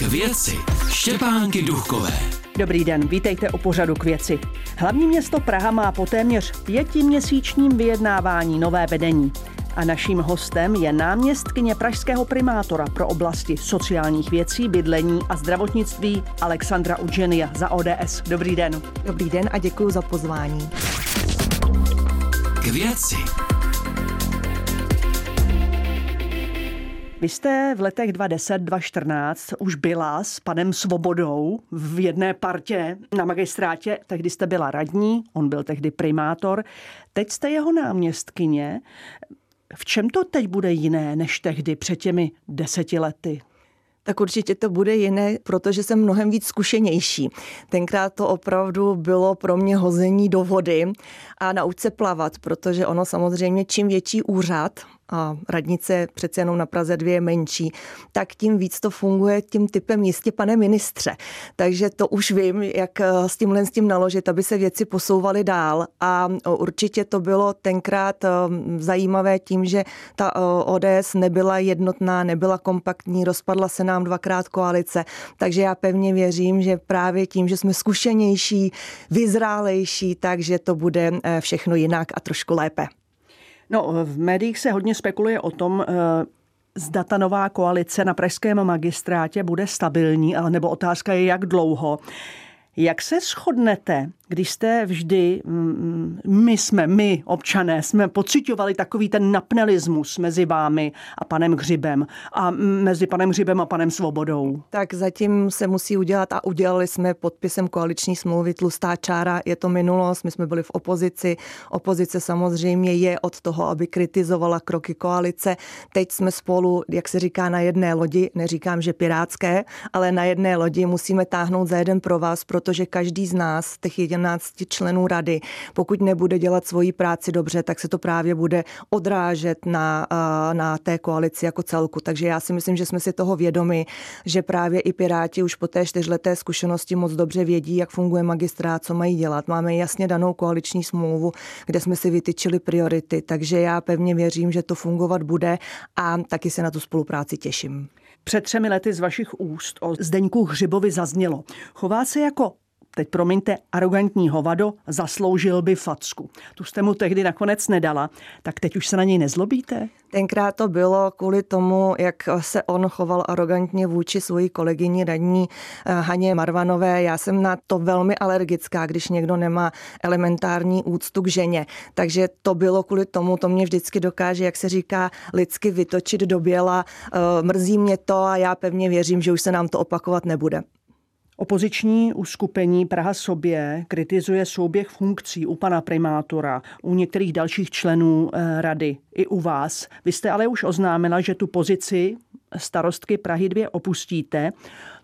K věci Štěpánky Duchové. Dobrý den, vítejte u pořadu k věci. Hlavní město Praha má po téměř pětiměsíčním vyjednávání nové vedení. A naším hostem je náměstkyně pražského primátora pro oblasti sociálních věcí, bydlení a zdravotnictví Alexandra Udženia za ODS. Dobrý den. Dobrý den a děkuji za pozvání. K věci. Vy jste v letech 2010-2014 už byla s panem Svobodou v jedné partě na magistrátě. Tehdy jste byla radní, on byl tehdy primátor. Teď jste jeho náměstkyně. V čem to teď bude jiné než tehdy před těmi deseti lety? tak určitě to bude jiné, protože jsem mnohem víc zkušenější. Tenkrát to opravdu bylo pro mě hození do vody a nauč se plavat, protože ono samozřejmě čím větší úřad, a radnice přece jenom na Praze dvě je menší, tak tím víc to funguje tím typem jistě, pane ministře. Takže to už vím, jak eh, s tímhle s tím naložit, aby se věci posouvaly dál. A eh, určitě to bylo tenkrát eh, zajímavé tím, že ta ODS nebyla jednotná, nebyla kompaktní, rozpadla se nám dvakrát koalice. Takže já pevně věřím, že právě tím, že jsme zkušenější, vyzrálejší, takže to bude všechno jinak a trošku lépe. No, v médiích se hodně spekuluje o tom, eh, zda ta nová koalice na pražském magistrátě bude stabilní, nebo otázka je, jak dlouho. Jak se shodnete když jste vždy, mm, my jsme, my občané, jsme pocitovali takový ten napnelismus mezi vámi a panem Hřibem a mezi panem Hřibem a panem Svobodou? Tak zatím se musí udělat a udělali jsme podpisem koaliční smlouvy tlustá čára, je to minulost, my jsme byli v opozici, opozice samozřejmě je od toho, aby kritizovala kroky koalice. Teď jsme spolu, jak se říká, na jedné lodi, neříkám, že pirátské, ale na jedné lodi musíme táhnout za jeden pro vás, protože každý z nás, těch 17 členů rady, pokud nebude dělat svoji práci dobře, tak se to právě bude odrážet na, na té koalici jako celku. Takže já si myslím, že jsme si toho vědomi, že právě i Piráti už po té čtyřleté zkušenosti moc dobře vědí, jak funguje magistrát, co mají dělat. Máme jasně danou koaliční smlouvu, kde jsme si vytyčili priority, takže já pevně věřím, že to fungovat bude a taky se na tu spolupráci těším. Před třemi lety z vašich úst o Zdeňku Hřibovi zaznělo. Chová se jako teď promiňte, arrogantní hovado, zasloužil by facku. Tu jste mu tehdy nakonec nedala, tak teď už se na něj nezlobíte? Tenkrát to bylo kvůli tomu, jak se on choval arrogantně vůči svojí kolegyni radní eh, Haně Marvanové. Já jsem na to velmi alergická, když někdo nemá elementární úctu k ženě. Takže to bylo kvůli tomu, to mě vždycky dokáže, jak se říká, lidsky vytočit do běla. Eh, mrzí mě to a já pevně věřím, že už se nám to opakovat nebude. Opoziční uskupení Praha sobě kritizuje souběh funkcí u pana primátora, u některých dalších členů eh, rady i u vás. Vy jste ale už oznámila, že tu pozici starostky Prahy 2 opustíte.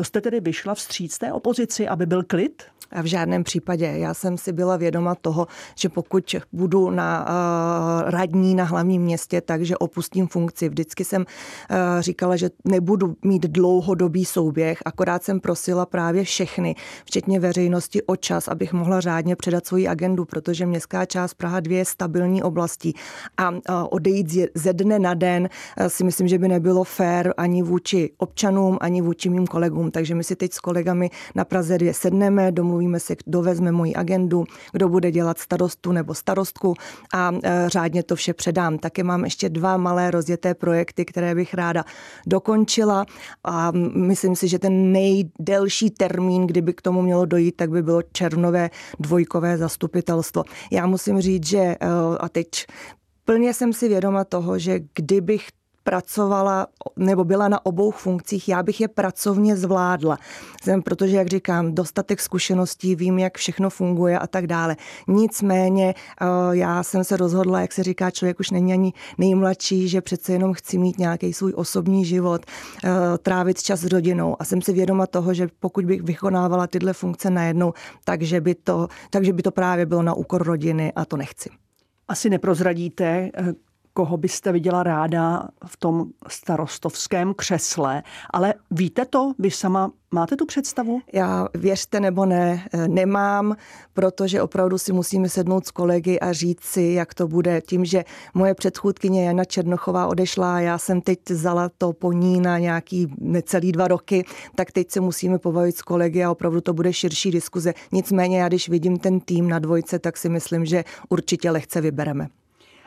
To jste tedy vyšla vstříc té opozici, aby byl klid? V žádném případě. Já jsem si byla vědoma toho, že pokud budu na uh, radní na hlavním městě, takže opustím funkci. Vždycky jsem uh, říkala, že nebudu mít dlouhodobý souběh, akorát jsem prosila právě všechny, včetně veřejnosti, o čas, abych mohla řádně předat svoji agendu, protože městská část Praha 2 je stabilní oblastí a uh, odejít ze dne na den si myslím, že by nebylo fér ani vůči občanům, ani vůči mým kolegům. Takže my si teď s kolegami na Praze 2 sedneme, domluvíme se, kdo vezme moji agendu, kdo bude dělat starostu nebo starostku a e, řádně to vše předám. Také mám ještě dva malé rozjeté projekty, které bych ráda dokončila a myslím si, že ten nejdelší termín, kdyby k tomu mělo dojít, tak by bylo červnové dvojkové zastupitelstvo. Já musím říct, že e, a teď plně jsem si vědoma toho, že kdybych pracovala nebo byla na obou funkcích, já bych je pracovně zvládla. Jsem, protože, jak říkám, dostatek zkušeností, vím, jak všechno funguje a tak dále. Nicméně eh, já jsem se rozhodla, jak se říká, člověk už není ani nejmladší, že přece jenom chci mít nějaký svůj osobní život, eh, trávit čas s rodinou a jsem si vědoma toho, že pokud bych vykonávala tyhle funkce najednou, takže by to, takže by to právě bylo na úkor rodiny a to nechci. Asi neprozradíte, eh, koho byste viděla ráda v tom starostovském křesle, ale víte to, vy sama Máte tu představu? Já věřte nebo ne, nemám, protože opravdu si musíme sednout s kolegy a říct si, jak to bude. Tím, že moje předchůdkyně Jana Černochová odešla, já jsem teď zala to po ní na nějaký necelý dva roky, tak teď se musíme pobavit s kolegy a opravdu to bude širší diskuze. Nicméně já, když vidím ten tým na dvojce, tak si myslím, že určitě lehce vybereme.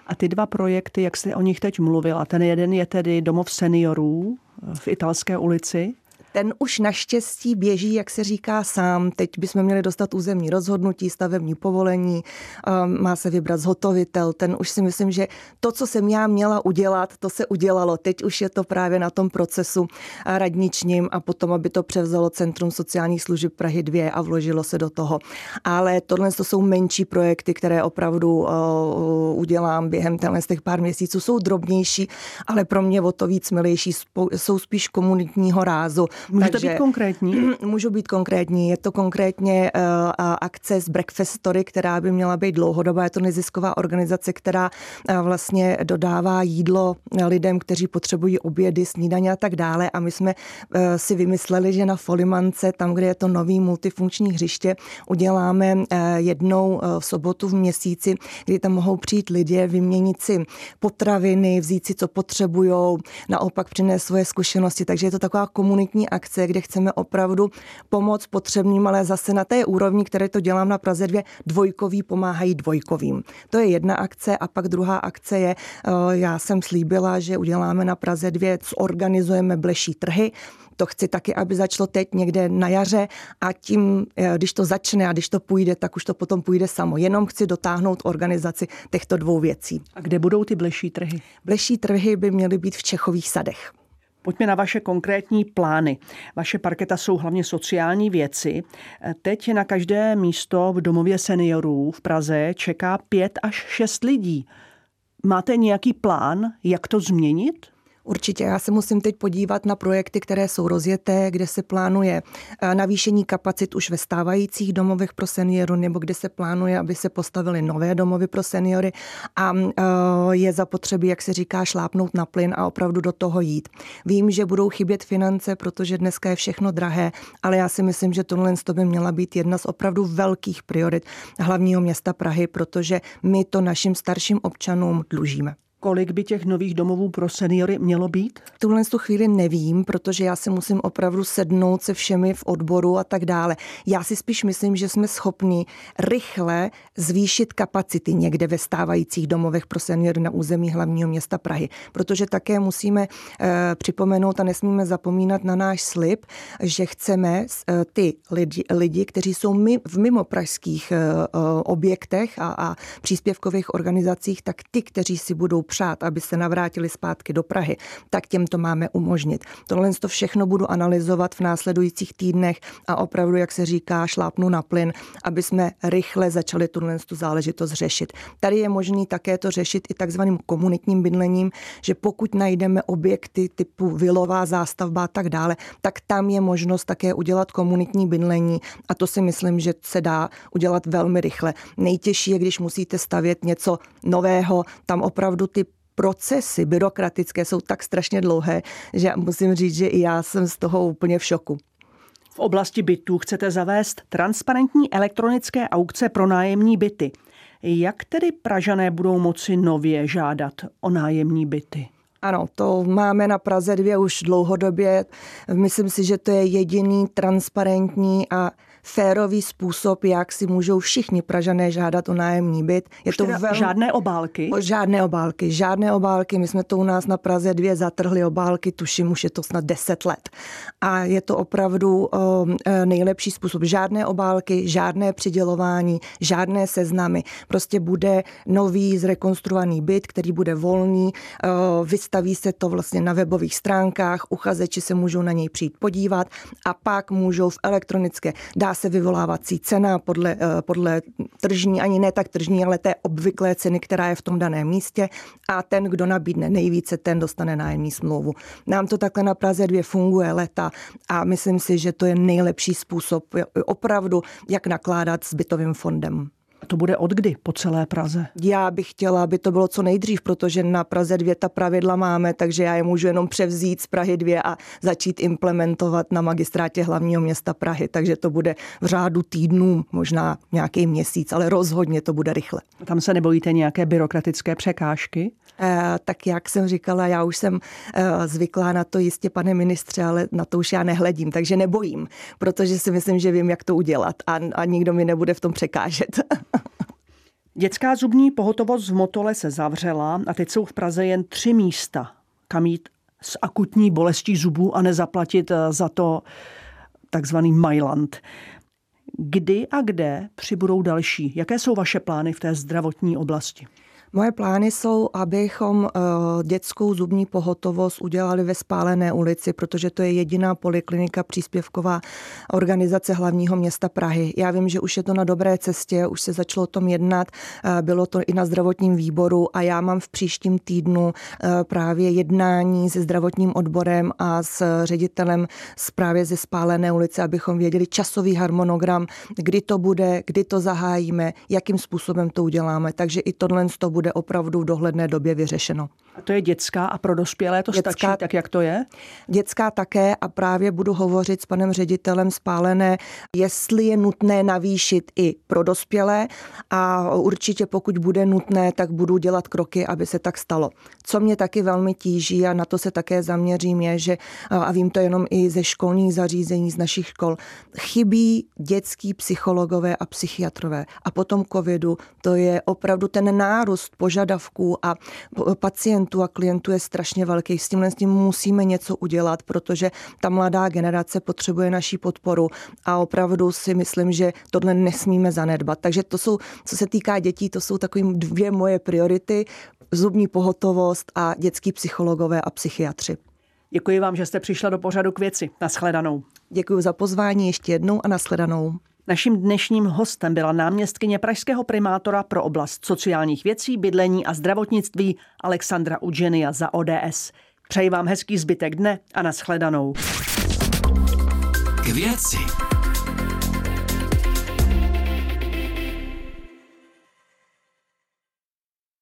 A ty dva projekty, jak jste o nich teď mluvila, ten jeden je tedy Domov seniorů v Italské ulici ten už naštěstí běží, jak se říká sám. Teď bychom měli dostat územní rozhodnutí, stavební povolení, um, má se vybrat zhotovitel. Ten už si myslím, že to, co jsem já měla udělat, to se udělalo. Teď už je to právě na tom procesu radničním a potom, aby to převzalo Centrum sociálních služeb Prahy 2 a vložilo se do toho. Ale tohle to jsou menší projekty, které opravdu uh, udělám během z těch pár měsíců. Jsou drobnější, ale pro mě o to víc milejší. Jsou spíš komunitního rázu. Můžete Takže, být konkrétní? Můžu být konkrétní. Je to konkrétně uh, akce z Breakfast Story, která by měla být dlouhodobá. Je to nezisková organizace, která uh, vlastně dodává jídlo lidem, kteří potřebují obědy, snídaně a tak dále. A my jsme uh, si vymysleli, že na Folimance, tam, kde je to nový multifunkční hřiště, uděláme uh, jednou uh, v sobotu v měsíci, kdy tam mohou přijít lidé, vyměnit si potraviny, vzít si, co potřebují, naopak přinést svoje zkušenosti. Takže je to taková komunitní akce, kde chceme opravdu pomoct potřebným, ale zase na té úrovni, které to dělám na Praze 2, dvojkový pomáhají dvojkovým. To je jedna akce a pak druhá akce je, eh, já jsem slíbila, že uděláme na Praze 2, zorganizujeme bleší trhy, to chci taky, aby začalo teď někde na jaře a tím, eh, když to začne a když to půjde, tak už to potom půjde samo. Jenom chci dotáhnout organizaci těchto dvou věcí. A kde budou ty bleší trhy? Bleší trhy by měly být v Čechových sadech. Pojďme na vaše konkrétní plány. Vaše parketa jsou hlavně sociální věci. Teď na každé místo v domově seniorů v Praze čeká pět až šest lidí. Máte nějaký plán, jak to změnit? Určitě, já se musím teď podívat na projekty, které jsou rozjeté, kde se plánuje eh, navýšení kapacit už ve stávajících domovech pro seniory, nebo kde se plánuje, aby se postavily nové domovy pro seniory. A eh, je zapotřebí, jak se říká, šlápnout na plyn a opravdu do toho jít. Vím, že budou chybět finance, protože dneska je všechno drahé, ale já si myslím, že tohle by měla být jedna z opravdu velkých priorit hlavního města Prahy, protože my to našim starším občanům dlužíme kolik by těch nových domovů pro seniory mělo být? V tuhle tu chvíli nevím, protože já si musím opravdu sednout se všemi v odboru a tak dále. Já si spíš myslím, že jsme schopni rychle zvýšit kapacity někde ve stávajících domovech pro seniory na území hlavního města Prahy, protože také musíme e, připomenout a nesmíme zapomínat na náš slib, že chceme e, ty lidi, lidi kteří jsou my, v mimopražských e, objektech a, a příspěvkových organizacích, tak ty, kteří si budou přát, aby se navrátili zpátky do Prahy, tak těm to máme umožnit. Tohle to všechno budu analyzovat v následujících týdnech a opravdu, jak se říká, šlápnu na plyn, aby jsme rychle začali tuhle tu záležitost řešit. Tady je možný také to řešit i takzvaným komunitním bydlením, že pokud najdeme objekty typu vilová zástavba a tak dále, tak tam je možnost také udělat komunitní bydlení a to si myslím, že se dá udělat velmi rychle. Nejtěžší je, když musíte stavět něco nového, tam opravdu ty procesy byrokratické jsou tak strašně dlouhé, že musím říct, že i já jsem z toho úplně v šoku. V oblasti bytů chcete zavést transparentní elektronické aukce pro nájemní byty. Jak tedy Pražané budou moci nově žádat o nájemní byty? Ano, to máme na Praze dvě už dlouhodobě. Myslím si, že to je jediný transparentní a férový způsob, jak si můžou všichni Pražané žádat o nájemní byt. Je Už to velmi... Žádné obálky? O, žádné obálky, žádné obálky. My jsme to u nás na Praze dvě zatrhli obálky, tuším, už je to snad 10 let. A je to opravdu o, e, nejlepší způsob. Žádné obálky, žádné přidělování, žádné seznamy. Prostě bude nový zrekonstruovaný byt, který bude volný, o, vystaví se to vlastně na webových stránkách, uchazeči se můžou na něj přijít podívat a pak můžou v elektronické, dá se vyvolávací cena podle, eh, podle tržní, ani ne tak tržní, ale té obvyklé ceny, která je v tom daném místě a ten, kdo nabídne nejvíce, ten dostane nájemní smlouvu. Nám to takhle na Praze 2 funguje leta a myslím si, že to je nejlepší způsob opravdu, jak nakládat s bytovým fondem. To bude od kdy po celé Praze? Já bych chtěla, aby to bylo co nejdřív, protože na Praze dvě ta pravidla máme, takže já je můžu jenom převzít z Prahy dvě a začít implementovat na magistrátě hlavního města Prahy. Takže to bude v řádu týdnů, možná nějaký měsíc, ale rozhodně to bude rychle. Tam se nebojíte nějaké byrokratické překážky? Eh, tak jak jsem říkala, já už jsem eh, zvyklá na to jistě, pane ministře, ale na to už já nehledím, takže nebojím, protože si myslím, že vím, jak to udělat a, a nikdo mi nebude v tom překážet. Dětská zubní pohotovost v Motole se zavřela a teď jsou v Praze jen tři místa, kam jít s akutní bolestí zubů a nezaplatit eh, za to takzvaný Mailand. Kdy a kde přibudou další? Jaké jsou vaše plány v té zdravotní oblasti? Moje plány jsou, abychom eh, dětskou zubní pohotovost udělali ve Spálené ulici, protože to je jediná poliklinika příspěvková organizace hlavního města Prahy. Já vím, že už je to na dobré cestě, už se začalo o tom jednat, eh, bylo to i na zdravotním výboru a já mám v příštím týdnu eh, právě jednání se zdravotním odborem a s ředitelem právě ze Spálené ulice, abychom věděli časový harmonogram, kdy to bude, kdy to zahájíme, jakým způsobem to uděláme. Takže i tohle to bude bude opravdu v dohledné době vyřešeno. A to je dětská a pro dospělé to dětská, stačí tak, jak to je? Dětská také a právě budu hovořit s panem ředitelem Spálené, jestli je nutné navýšit i pro dospělé a určitě pokud bude nutné, tak budu dělat kroky, aby se tak stalo. Co mě taky velmi tíží a na to se také zaměřím je, že a vím to jenom i ze školních zařízení, z našich škol, chybí dětský psychologové a psychiatrové. A potom covidu to je opravdu ten nárůst požadavků a pacientů a klientů je strašně velký. S tímhle s tím musíme něco udělat, protože ta mladá generace potřebuje naší podporu a opravdu si myslím, že tohle nesmíme zanedbat. Takže to jsou, co se týká dětí, to jsou takové dvě moje priority, zubní pohotovost a dětský psychologové a psychiatři. Děkuji vám, že jste přišla do pořadu k věci. Naschledanou. Děkuji za pozvání ještě jednou a naschledanou. Naším dnešním hostem byla náměstkyně pražského primátora pro oblast sociálních věcí, bydlení a zdravotnictví Alexandra Udženia za ODS. Přeji vám hezký zbytek dne a naschledanou. K věci.